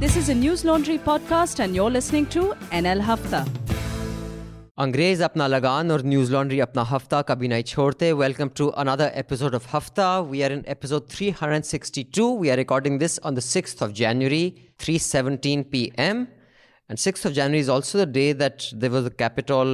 This is a News Laundry podcast, and you're listening to NL Hafta. अंग्रेज अपना लगान और न्यूज लॉन्ड्री अपना हफ्ता कभी नहीं छोड़ते welcome to another episode of Hafta we are in episode 362 we are recording this on the 6th of January 3:17 p.m. and 6th of January is also the day that there was a Capitol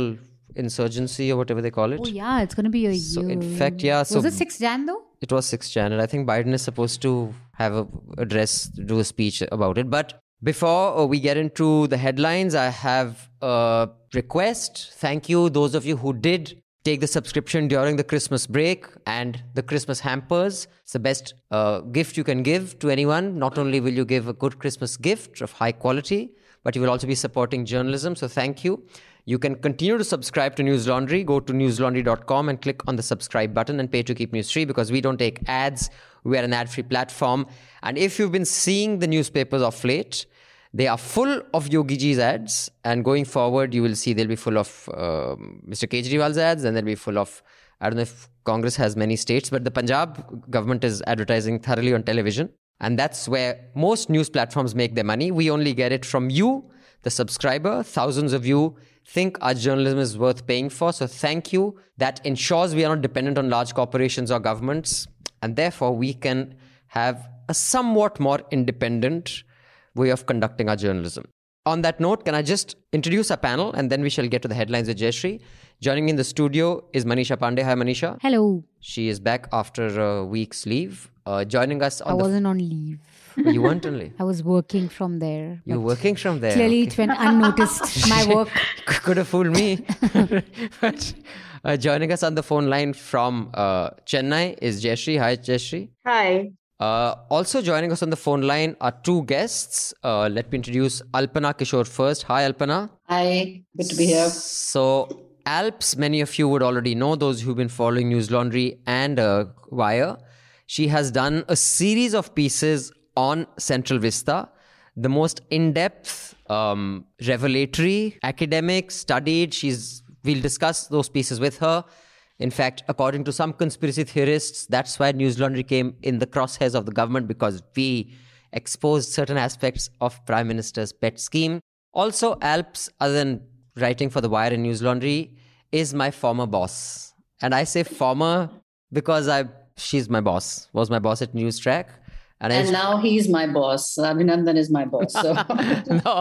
insurgency or whatever they call it. Oh yeah, it's gonna be a So year. in fact, yeah, so- was it six Jan though? It was 6th January. I think Biden is supposed to have a address, do a speech about it. But before uh, we get into the headlines, I have a request. Thank you, those of you who did take the subscription during the Christmas break and the Christmas hampers. It's the best uh, gift you can give to anyone. Not only will you give a good Christmas gift of high quality, but you will also be supporting journalism. So thank you. You can continue to subscribe to News Laundry. Go to newslaundry.com and click on the subscribe button and pay to keep news free because we don't take ads. We are an ad free platform. And if you've been seeing the newspapers of late, they are full of Yogi Ji's ads. And going forward, you will see they'll be full of um, Mr. Kejriwal's ads and they'll be full of, I don't know if Congress has many states, but the Punjab government is advertising thoroughly on television. And that's where most news platforms make their money. We only get it from you, the subscriber. Thousands of you think our journalism is worth paying for. So thank you. That ensures we are not dependent on large corporations or governments. And therefore, we can have a somewhat more independent way of conducting our journalism. On that note, can I just introduce our panel and then we shall get to the headlines with Jayashree. Joining me in the studio is Manisha Pandey. Hi, Manisha. Hello. She is back after a week's leave. Uh, joining us I on the. wasn't on leave. You weren't on leave. I was working from there. You're working from there. Clearly, okay. it went unnoticed. My work. Could have fooled me. but uh, joining us on the phone line from uh, Chennai is Jayashree. Hi, Jayashree. Hi. Uh, also joining us on the phone line are two guests. Uh, let me introduce Alpana Kishore first. Hi, Alpana. Hi. Good to be here. So, Alps, many of you would already know, those who've been following News Laundry and uh, Wire. She has done a series of pieces on Central Vista, the most in depth, um, revelatory, academic, studied. She's We'll discuss those pieces with her. In fact, according to some conspiracy theorists, that's why News Laundry came in the crosshairs of the government because we exposed certain aspects of Prime Minister's pet scheme. Also, Alps, other than writing for The Wire and News Laundry, is my former boss. And I say former because I she's my boss, was my boss at News Track. And, And I now he's my boss. Abhinandan is my boss. So no.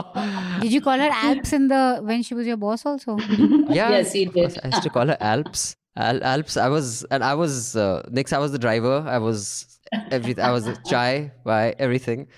Did you call her Alps in the when she was your boss also? Yeah. Yes, he did. I used to call her Alps. Al- Alps. I was, and I was, uh, Nix, I was the driver. I was everything. I was the chai, by everything.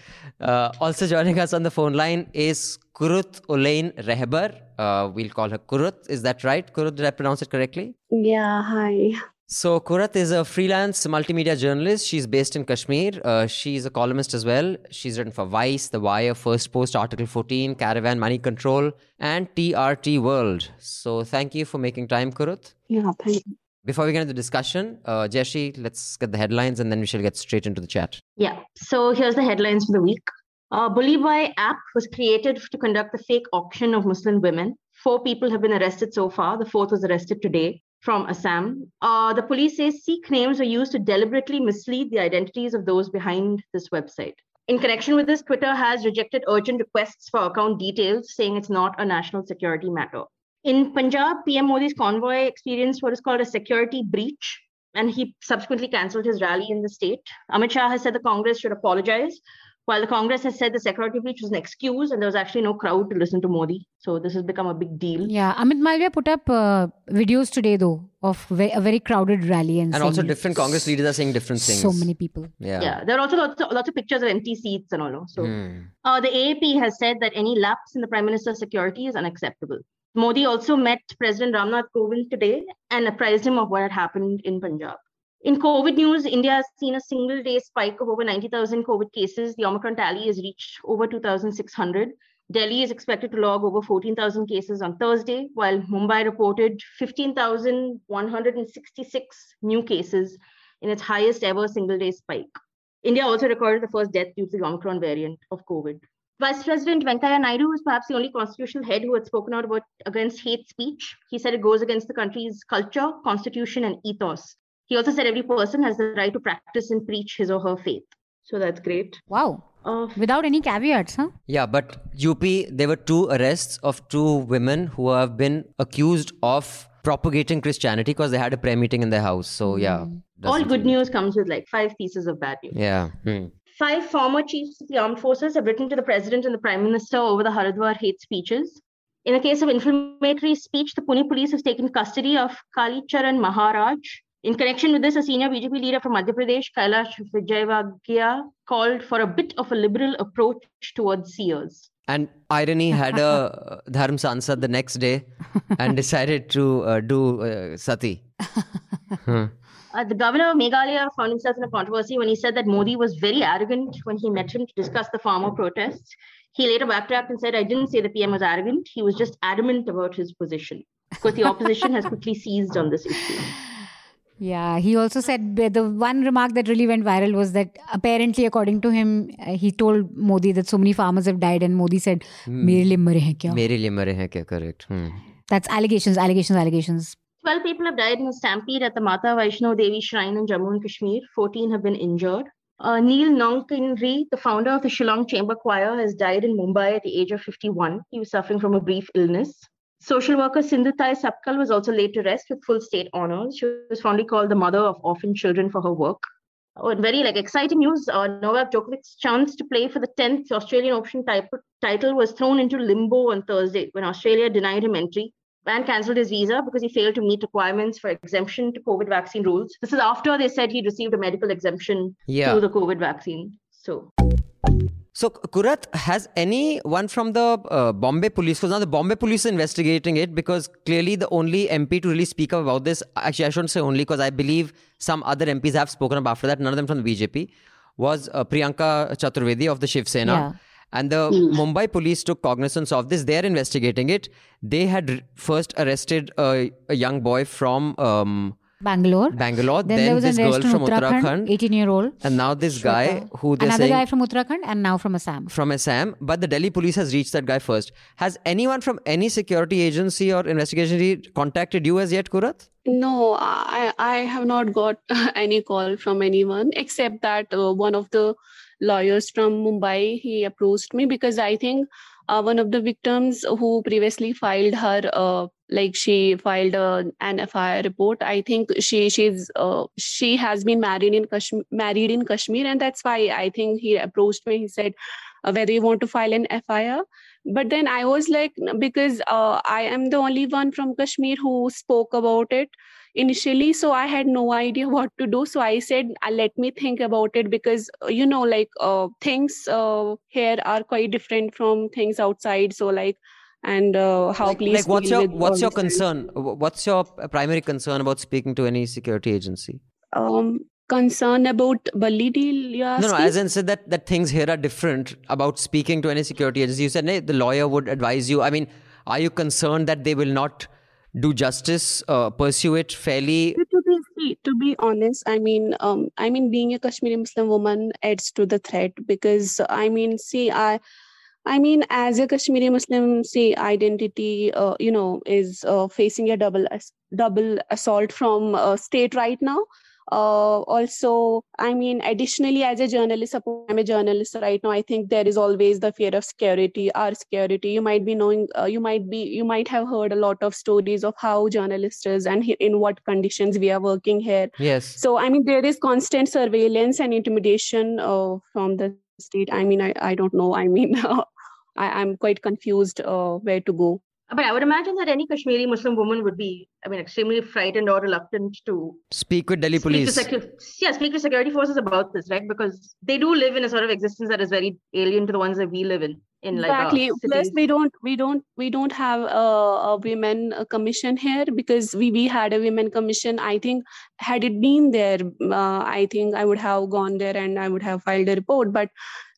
Uh, also joining us on the phone line is Kurut Ulain Rehber. Uh, we'll call her Qurat. Is that right? Qurat, did I pronounce it correctly? Yeah, hi. So Qurat is a freelance multimedia journalist. She's based in Kashmir. Uh, she's a columnist as well. She's written for Vice, The Wire, First Post, Article 14, Caravan, Money Control, and TRT World. So thank you for making time, Qurat. Yeah, thank you. Before we get into the discussion, uh, Jeshi, let's get the headlines and then we shall get straight into the chat. Yeah. So here's the headlines for the week. Uh, Bulli Bai app was created to conduct the fake auction of Muslim women. Four people have been arrested so far. The fourth was arrested today from Assam. Uh, the police say Sikh names were used to deliberately mislead the identities of those behind this website. In connection with this, Twitter has rejected urgent requests for account details, saying it's not a national security matter. In Punjab, PM Modi's convoy experienced what is called a security breach, and he subsequently cancelled his rally in the state. Amit Shah has said the Congress should apologize, while the Congress has said the security breach was an excuse and there was actually no crowd to listen to Modi. So this has become a big deal. yeah, Amit Malviya put up uh, videos today though of ve- a very crowded rally and, And also, different Congress leaders are saying different things. so many people. Yeah. Yeah, there are also lots of, lots of pictures of empty seats and all. So Hmm. Uh, the AAP has said that any lapse in the Prime Minister's security is unacceptable. Modi also met President Ramnath Kovind today and apprised him of what had happened in Punjab. In COVID news, India has seen a single day spike of over 90,000 COVID cases. The Omicron tally has reached over 2,600. Delhi is expected to log over 14,000 cases on Thursday, while Mumbai reported 15,166 new cases in its highest ever single day spike. India also recorded the first death due to the Omicron variant of COVID. Vice President Venkaiah Naidu was perhaps the only constitutional head who had spoken out about against hate speech. He said it goes against the country's culture, constitution, and ethos. He also said every person has the right to practice and preach his or her faith. So that's great. Wow. Uh, Without any caveats, huh? Yeah, but UP, there were two arrests of two women who have been accused of propagating Christianity because they had a prayer meeting in their house. So, yeah. Hmm. all good news comes with like five pieces of bad news. Yeah. hmm. Five former chiefs of the armed forces have written to the president and the prime minister over the Haridwar hate speeches. In a case of inflammatory speech, the Pune police have taken custody of Kali Charan Maharaj. In connection with this, a senior BJP leader from Madhya Pradesh, Kailash Vijayvargiya, called for a bit of a liberal approach towards seers. And irony had a Dharm Sansad the next day and decided to uh, do uh, Sati. Hmm. Uh, the governor of Meghalaya found himself in a controversy when he said that Modi was very arrogant when he met him to discuss the farmer protests. He later backtracked and said, I didn't say the PM was arrogant. He was just adamant about his position. Of course, the opposition has quickly seized on this issue. Yeah, he also said the one remark that really went viral was that apparently, according to him, uh, he told Modi that so many farmers have died, and Modi said, hmm. "मेरे लिए मरे हैं क्या?" मेरे लिए मरे हैं क्या? Correct. Hmm. That's allegations, allegations, allegations. 12 people have died in a stampede at the Mata Vaishno Devi shrine in Jammu and Kashmir. 14 have been injured. Uh, Neil Nongkynrih, the founder of the Shillong Chamber Choir, has died in Mumbai at the age of 51. He was suffering from a brief illness. Social worker Sindhutai Sapkal was also laid to rest with full state honors. She was fondly called the mother of orphan children for her work. Oh, and very like exciting news. Uh, Novak Djokovic's chance to play for the 10th Australian Open type, title was thrown into limbo on Thursday when Australia denied him entry and cancelled his visa because he failed to meet requirements for exemption to COVID vaccine rules. This is after they said he received a medical exemption Yeah. to the COVID vaccine. So So, Qurat, has anyone from the uh, Bombay police, because now the Bombay police is investigating it because clearly the only MP to really speak up about this, actually, I shouldn't say only because I believe some other MPs have spoken up after that, none of them from the BJP, was uh, Priyanka Chaturvedi of the Shiv Sena. Yeah. And the Mumbai police took cognizance of this. They're investigating it. They had first arrested a, a young boy from um, Bangalore. Bangalore, Then, then, there was this an girl from Uttarakhand, Uttarakhand, 18 year old. and now this guy who they're Another saying guy from Uttarakhand and now from Assam. from Assam, but the Delhi police has reached that guy first. Has anyone from any security agency or investigation agency contacted you as yet, Qurat? No, I I have not got any call from anyone except that uh, one of the lawyers from Mumbai he approached me because I think uh, one of the victims who previously filed her uh, like she filed uh, an FIR report. I think she she's uh, she has been married in Kashmir, married in Kashmir, and that's why I think he approached me. He said uh, whether you want to file an FIR but then i was like because uh, i am the only one from kashmir who spoke about it initially so i had no idea what to do so i said uh, let me think about it because uh, you know like uh, things here are quite different from things outside so like and uh, how Like, police like what's your what's your this kind of- concern? Wh- What's your primary concern about speaking to any security agency? um concern about Bali deal you No, no. As in said that that things here are different about speaking to any security agency. You said hey, the lawyer would advise you. I mean, are you concerned that they will not do justice, uh, pursue it fairly? to be to be honest i mean um i mean being a kashmiri muslim woman adds to the threat because i mean see i i mean as a kashmiri muslim see identity uh, you know is uh, facing a double double assault from uh, state right now. Uh, also i mean additionally as a journalist i'm a journalist right now i think there is always the fear of security our security. You might be knowing uh, you might be you might have heard a lot of stories of how journalists is and in what conditions we are working here. Yes. so i mean there is constant surveillance and intimidation uh, from the state i mean i, I don't know i mean I, i'm quite confused uh, where to go but I would imagine that any Kashmiri Muslim woman would be, I mean, extremely frightened or reluctant to Speak with Delhi speak to police. secu- yeah, speak to security forces about this, right? Because they do live in a sort of existence that is very alien to the ones that we live in. In like exactly. plus we don't we don't we don't have a, a women uh, commission here because we we had a women commission. I think had it been there uh, i think i would have gone there and i would have filed a report. But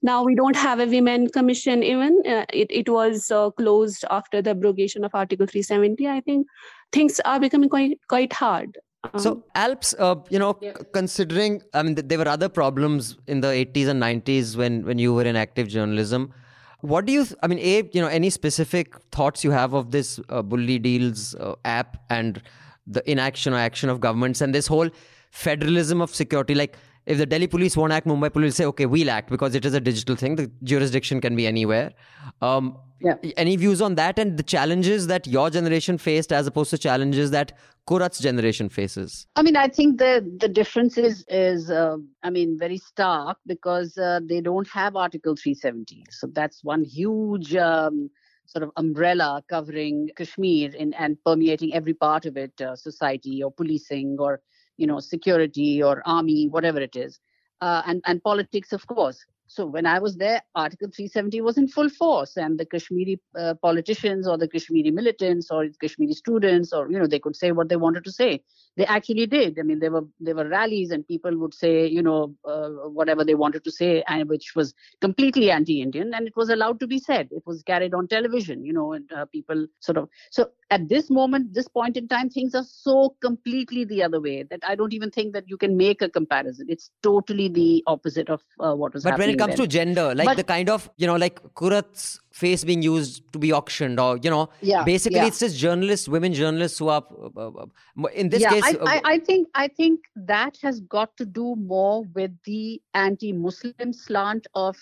now we don't have a women commission even. Uh, it, it was uh, closed after the abrogation of article 370 i think. Things are becoming quite quite hard. Um, So Alps, uh, you know, c- considering, I mean, th- there were other problems in the 80s and 90s when when you were in active journalism. What do you, th- I mean, a, you know, any specific thoughts you have of this uh, Bully Deals uh, app and the inaction or action of governments and this whole federalism of security? Like, if the Delhi police won't act, Mumbai police say, okay, we'll act because it is a digital thing. The jurisdiction can be anywhere. Um, Yeah. Any views on that and the challenges that your generation faced as opposed to challenges that Qurat's generation faces? I mean, I think the the difference is is uh, I mean very stark because uh, they don't have Article 370. So that's one huge um, sort of umbrella covering Kashmir in, and permeating every part of it, uh, society or policing or you know security or army, whatever it is, uh, and and politics, of course. So when I was there, Article 370 was in full force, and the Kashmiri uh, politicians or the Kashmiri militants or Kashmiri students, or you know, they could say what they wanted to say. They actually did. I mean, there were there were rallies, and people would say, you know, uh, whatever they wanted to say, and which was completely anti-Indian, and it was allowed to be said. It was carried on television, you know, and uh, people sort of. So at this moment, this point in time, things are so completely the other way that I don't even think that you can make a comparison. It's totally the opposite of uh, what was But happening. when it comes then. to gender, like But- the kind of, you know, like Qurat's face being used to be auctioned or, you know, Yeah, basically yeah. it's just journalists, women journalists who are, uh, uh, uh, in this yeah, case, I, I, I think I think that has got to do more with the anti-Muslim slant of,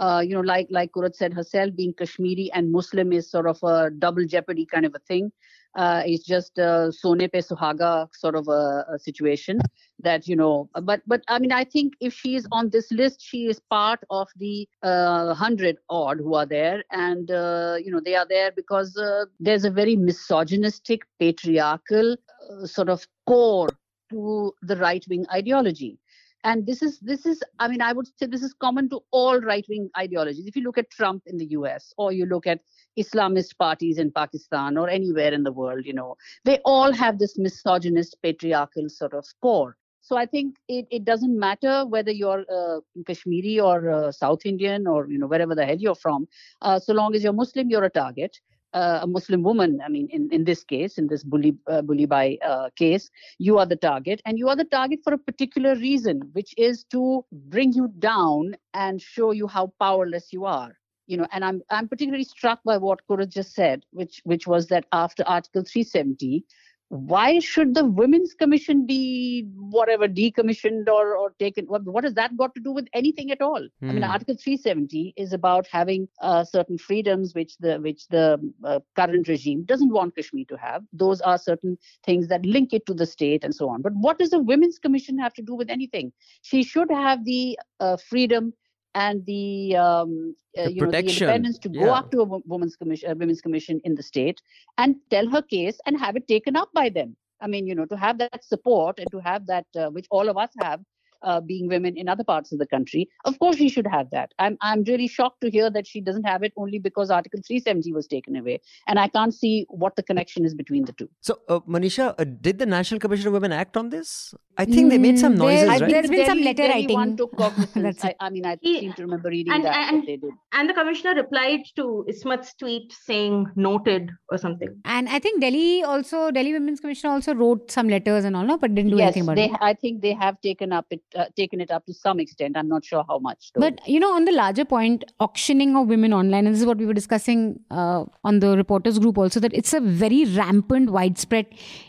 uh, uh, you know, like like Qurat said herself, being Kashmiri and Muslim is sort of a double jeopardy kind of a thing. Uh, it's just a sone pe suhaga sort of a, a situation that you know. But but I mean, I think if she is on this list, she is part of the uh, hundred odd who are there, and uh, you know they are there because uh, there's a very misogynistic, patriarchal uh, sort of core to the right wing ideology and this is this is i mean i would say this is common to all right wing ideologies. If you look at trump in the us or you look at islamist parties in pakistan or anywhere in the world you know they all have this misogynist patriarchal sort of core. So i think it, it doesn't matter whether you're uh, kashmiri or uh, south indian or you know wherever the hell you're from uh, so long as you're muslim you're a target uh, a Muslim woman, I mean, in, in this case, in this Bulli uh, Bulli Bai uh, case, you are the target, and you are the target for a particular reason, which is to bring you down and show you how powerless you are. You know, and I'm I'm particularly struck by what Kura just said, which which was that after Article 370, why should the Women's Commission be whatever decommissioned or or taken? What, what has that got to do with anything at all? I mean, Hmm. Article 370 is about having uh, certain freedoms which the which the uh, current regime doesn't want Kashmir to have. Those are certain things that link it to the state and so on. But what does the Women's Commission have to do with anything? She should have the uh, freedom and the, um, uh, The you know the independence to go yeah. up to a wo- women's commission, a women's commission in the state and tell her case and have it taken up by them. I mean, you know, to have that support and to have that, uh, which all of us have, uh, being women in other parts of the country. Of course, she should have that. I'm I'm really shocked to hear that she doesn't have it only because Article 370 was taken away, and I can't see what the connection is between the two. So, uh, Manisha, uh, did the National Commission of Women act on this? I think they made some Mm, noises, there's- I right? There's think been some letter Delhi One writing. took cognizance. I. I mean, I He- seem to remember reading and- that, and- they did. And the commissioner replied to Ismat's tweet saying noted or something. And I think Delhi also, Delhi Women's Commission also wrote some letters and all, no, but didn't do yes, anything about they. it. I think they have taken up it, uh, taken it up to some extent. I'm not sure how much. Though. But you know, on the larger point, auctioning of women online, and this is what we were discussing uh, on the reporters group also, that it's a very rampant, widespread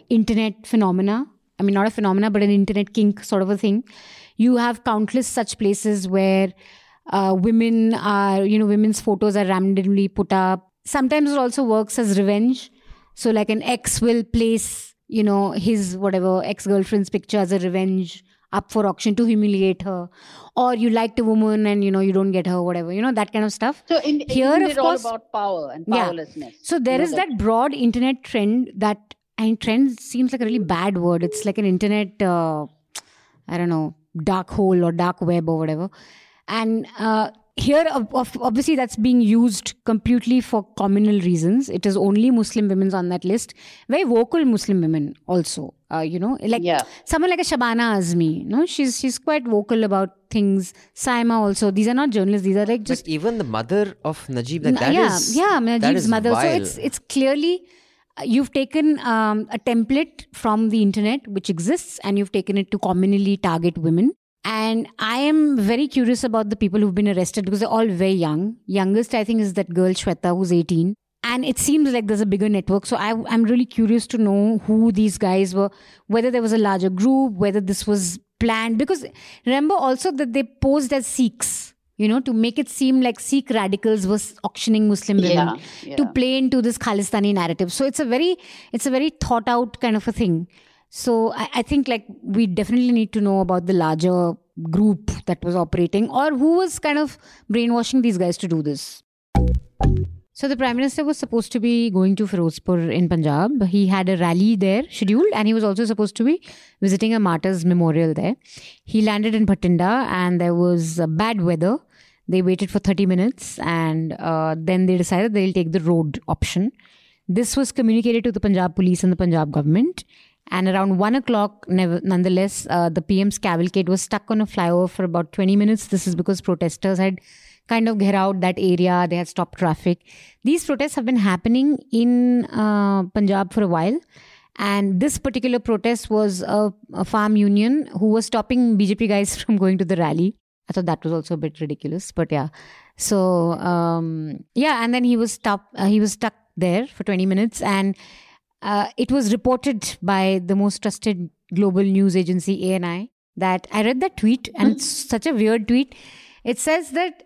internet phenomena. I mean, not a phenomena, but an internet kink sort of a thing. You have countless such places where uh, women are, you know, women's photos are randomly put up. Sometimes it also works as revenge. So, like an ex will place, you know, his whatever ex girlfriend's picture as a revenge up for auction to humiliate her, or you liked a woman and you know you don't get her, whatever, you know, that kind of stuff. So in, Here, isn't of course- all about power and powerlessness Yeah. So there You is that broad internet trend that, and trend seems like a really bad word. It's like an internet, uh, I don't know, dark hole or dark web or whatever. And uh, here, of- of- obviously, that's being used completely for communal reasons. It is only Muslim women on that list. Very vocal Muslim women also. Uh, you know, like Yeah. someone like a Shabana Azmi. No, she's she's quite vocal about things. Saima also. These are not journalists. These are like just but even the mother of Najib, like N- that yeah, is- yeah, Najib's is mother. vile. So it's it's clearly uh, you've taken um, a template from the internet which exists and you've taken it to communally target women. And I am very curious about the people who've been arrested because they're all very young. Youngest, I think, is that girl Shweta who's 18. And it seems like there's a bigger network. So I, I'm really curious to know who these guys were, whether there was a larger group, whether this was planned because remember also that they posed as Sikhs, you know, to make it seem like Sikh radicals was auctioning Muslim women Yeah, yeah. to play into this Khalistani narrative. So it's a very it's a very thought out kind of a thing. So I, I think like we definitely need to know about the larger group that was operating or who was kind of brainwashing these guys to do this. So the Prime Minister was supposed to be going to Firozpur in Punjab. He had a rally there scheduled and he was also supposed to be visiting a martyrs memorial there. He landed in Bhatinda and there was uh, bad weather. They waited for 30 minutes and uh, then they decided they'll take the road option. This was communicated to the Punjab police and the Punjab government. And around one o'clock, nonetheless, uh, the PM's cavalcade was stuck on a flyover for about 20 minutes. This is because protesters had kind of out that area. They had stopped traffic. These protests have been happening in uh, Punjab for a while. And this particular protest was a, a farm union who was stopping BJP guys from going to the rally. I thought that was also a bit ridiculous, but yeah. So um, yeah, and then he was stuck. Uh, he was stuck there for 20 minutes, and uh, it was reported by the most trusted global news agency ANI that I read that tweet, and it's such a weird tweet. It says that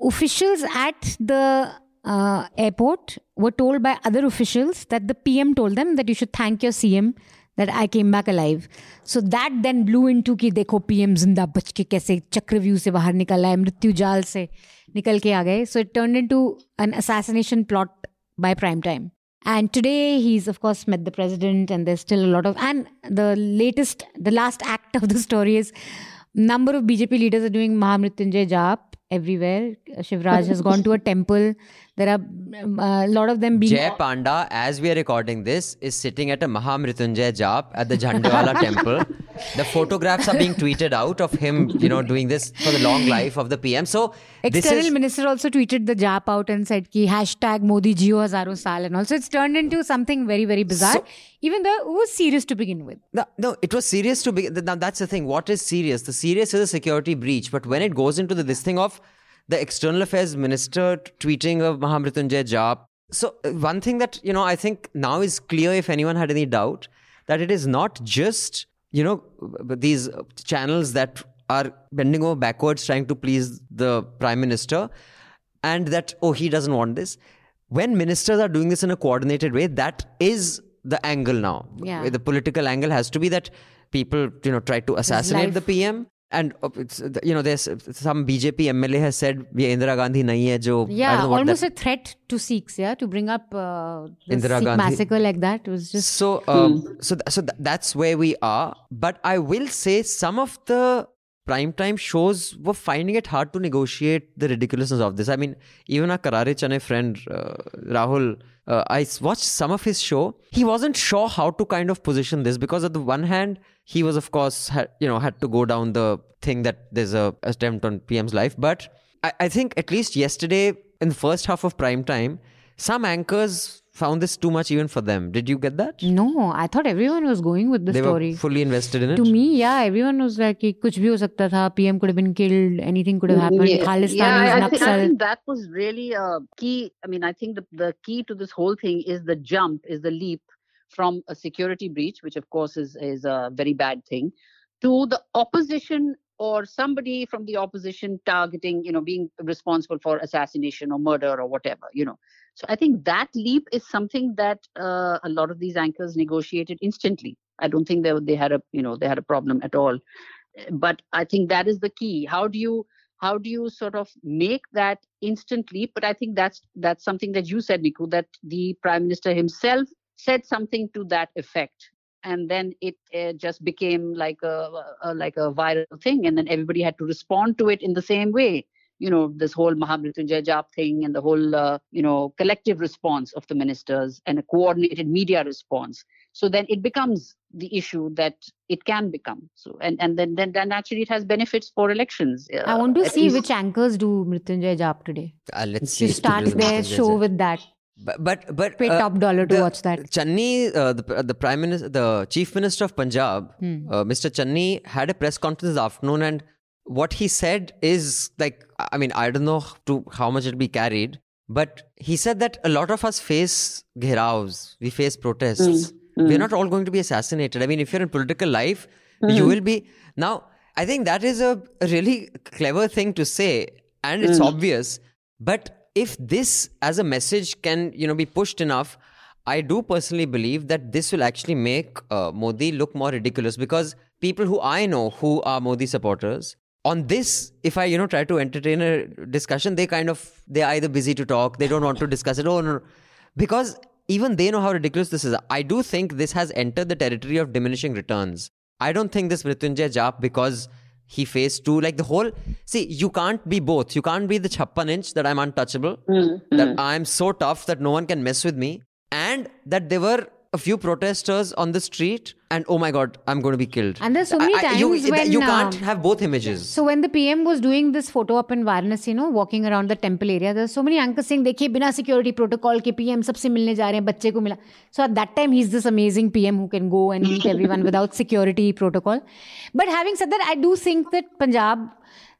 officials at the uh, airport were told by other officials that the PM told them that you should thank your CM that I came back alive. So that then blew into कि देखो PM जिंदा बच के कैसे चक्रव्यूह से बाहर निकला है मृत्यु जाल से निकल के आ गए. So it turned into an assassination plot by prime time. And today he's of course met the president and there's still a lot of and the latest the last act of the story is number of BJP leaders are doing Mahamrityunjay Jap everywhere. Shivraj has gone to a temple. There are um, a lot of them being Jay Panda, as we are recording this, is sitting at a Mahamrityunjay Jap at the Jhandewala temple. The photographs are being tweeted out of him, you know, doing this for the long life of the PM. So External is minister also tweeted the jap out and said ki hashtag Modi Jio Hazaro Sal and also it's turned into something very very bizarre. So- even though it was serious to begin with. No, no, it was serious to begin. Now that's the thing. What is serious? The serious is a security breach. But when it goes into the this thing of the external affairs minister tweeting of Mahamrityunjay Jap. So uh, one thing that you know I think now is clear. If anyone had any doubt, that it is not just you know these uh, channels that are bending over backwards trying to please the prime minister, and that oh he doesn't want this. When ministers are doing this in a coordinated way, that is the angle now. Yeah. The political angle has to be that people, you know, try to assassinate the PM. And uh, it's, uh, you know, there's uh, some BJP MLA has said, "ये Indira Gandhi nahi hai jo." Yeah, almost that- a threat to Sikhs, yeah, to bring up uh, the Indira Sikh Gandhi. massacre like that. It was just So, um, so th- so th- that's where we are. But I will say some of the primetime shows were finding it hard to negotiate the ridiculousness of this. I mean, even our Karare Chane friend uh, Rahul, uh, I watched some of his show. He wasn't sure how to kind of position this because, on the one hand, he was of course had, you know had to go down the thing that there's a attempt on pm's life but I, I think at least yesterday in the first half of prime time some anchors found this too much even for them. Did you get that? No, I thought everyone was going with the they story. Were fully invested in it. To me, yeah, everyone was like, "Kuch bhi ho sakta tha. PM could have been killed. Anything could have happened. Yeah, Khalistan yeah, I, think, I think that was really a key. I mean, I think the, the key to this whole thing is the jump, is the leap from a security breach, which of course is, is a very bad thing, to the opposition or somebody from the opposition targeting, you know, being responsible for assassination or murder or whatever, you know. So I think that leap is something that uh, a lot of these anchors negotiated instantly. I don't think they they had a you know they had a problem at all. But I think that is the key. How do you how do you sort of make that instant leap? But I think that's that's something that you said, Niku, that the prime minister himself said something to that effect, and then it uh, just became like a, a like a viral thing, and then everybody had to respond to it in the same way you know this whole Mahamrityunjay Jap thing and the whole uh, you know collective response of the ministers and a coordinated media response. So then it becomes the issue that it can become. So and and then then, then naturally it has benefits for elections. uh, I want to see least- which anchors do Mrityunjay Jap today. Uh, let's see. You start their show with that. But but, but Pay uh, top dollar to the- watch that. Channi, uh, the the prime minister, the chief minister of Punjab, Hmm. uh, Mr. Channi, had a press conference this afternoon, and what he said is like, I mean, I don't know to how much it'll be carried, but he said that a lot of us face gheraos, we face protests. Hmm. We're not all going to be assassinated. I mean, if you're in political life, you will be now. I think that is a, a really clever thing to say, and it's obvious. But if this as a message can, you know, be pushed enough, I do personally believe that this will actually make uh, Modi look more ridiculous because people who I know who are Modi supporters on this, if I you know try to entertain a discussion, they kind of they are either busy to talk, they don't want to discuss it. Oh no, no. because even they know how ridiculous this is. I do think this has entered the territory of diminishing returns. I don't think this Mrityunjay Jap because he faced two like the whole see you can't be both. You can't be the chappan inch that i'm untouchable hmm. that hmm. i'm so tough that no one can mess with me and that they were a few protesters on the street and oh my god i'm going to be killed. And there's so many I, times I, you, when, you uh, can't uh, have both images. So when the pm was doing this photo up in varanasi you know walking around the temple area there's so many uncles saying dekhiye bina security protocol ke pm sabse milne ja rahe hain bacche ko mila. So at that time he's this amazing pm who can go and meet everyone without security protocol. But having said that i do think that punjab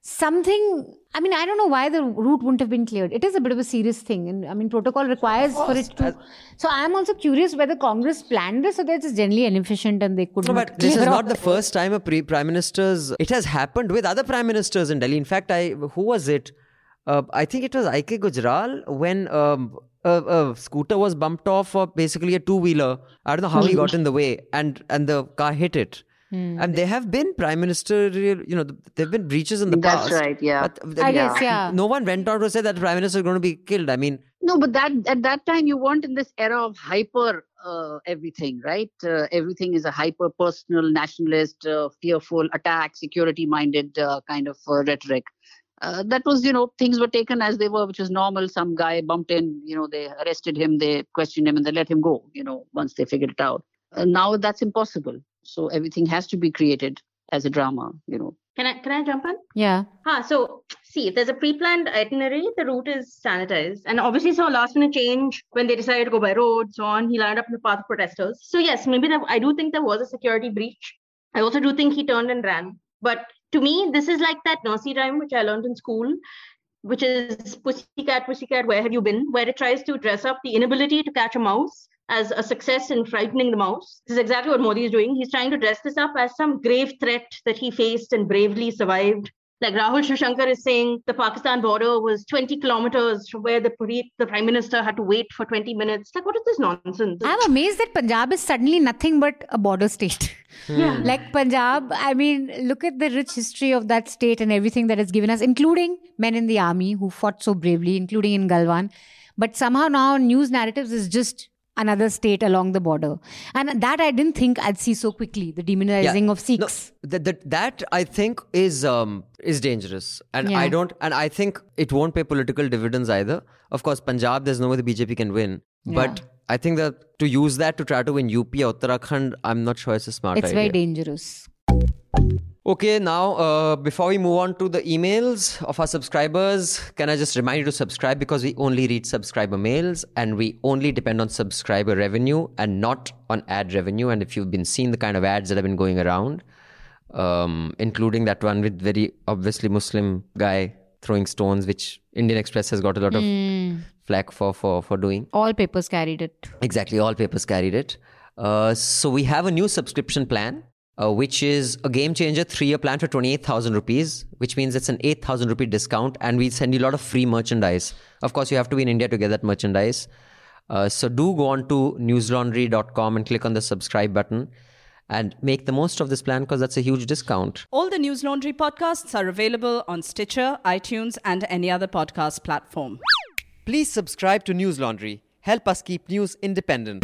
something. I mean, I don't know why the route wouldn't have been cleared. It is a bit of a serious thing, and I mean, protocol requires for it to. So I am also curious whether Congress planned this or they're just generally inefficient and they could No, but this is not the first time a pre- prime minister's. It has happened with other prime ministers in Delhi. In fact, I who was it? Uh, I think it was I.K. Gujral when um, a, a scooter was bumped off, or basically a two wheeler. I don't know how he got in the way, and and the car hit it. And there have been prime ministerial, you know, there have been breaches in the That's past. right, yeah. But, I guess, yeah. No one went out to say that the prime minister is going to be killed. I mean, No, but that at that time you weren't in this era of hyper uh, everything, right? Uh, everything is a hyper personal, nationalist, uh, fearful, attack, security minded uh, kind of uh, rhetoric. Uh, that was, you know, things were taken as they were, which was normal. Some guy bumped in, you know, they arrested him, they questioned him, and they let him go, you know, once they figured it out. Now that's impossible. So everything has to be created as a drama, you know. Can I can I jump in? Yeah. Ah, so see, if there's a pre-planned itinerary, the route is sanitized, and obviously, so last minute change when they decided to go by road, so on. He lined up in the path of protesters. So yes, maybe there, I do think there was a security breach. I also do think he turned and ran. But to me, this is like that nursery rhyme which I learned in school, which is Pussycat, Pussycat, where have you been? Where it tries to dress up the inability to catch a mouse as a success in frightening the mouse. This is exactly what Modi is doing. He's trying to dress this up as some grave threat that he faced and bravely survived. Like Rahul Shivshankar is saying, the Pakistan border was 20 kilometers from where the, the prime minister had to wait for 20 minutes. Like, what is this nonsense? I'm amazed that Punjab is suddenly nothing but a border state. Hmm. Yeah. like Punjab, I mean, look at the rich history of that state and everything that it's given us, including men in the army who fought so bravely, including in Galwan. But somehow now news narratives is just another state along the border. And that I didn't think I'd see so quickly, the demonizing of No, Sikhs. that, that that I think is um is dangerous, and Yeah. I don't, and I think it won't pay political dividends either. Of course, Punjab, there's no way the BJP can win, but I think that to use that to try to win UP or Uttarakhand, I'm not sure it's a smart It's idea. very dangerous. Okay, now uh, before we move on to the emails of our subscribers, can I just remind you to subscribe because we only read subscriber mails and we only depend on subscriber revenue and not on ad revenue. And if you've been seeing the kind of ads that have been going around, um, including that one with very obviously Muslim guy throwing stones, which Indian Express has got a lot of flack for for for doing. All papers carried it. Exactly, all papers carried it. Uh, so we have a new subscription plan, uh, which is a game changer three-year plan for twenty-eight thousand rupees, which means it's an eight thousand rupee discount, and we send you a lot of free merchandise. Of course, you have to be in India to get that merchandise. Uh, so do go on to newslaundry.com and click on the subscribe button, and make the most of this plan because that's a huge discount. All the News Laundry podcasts are available on Stitcher, iTunes, and any other podcast platform. Please subscribe to News Laundry. Help us keep news independent.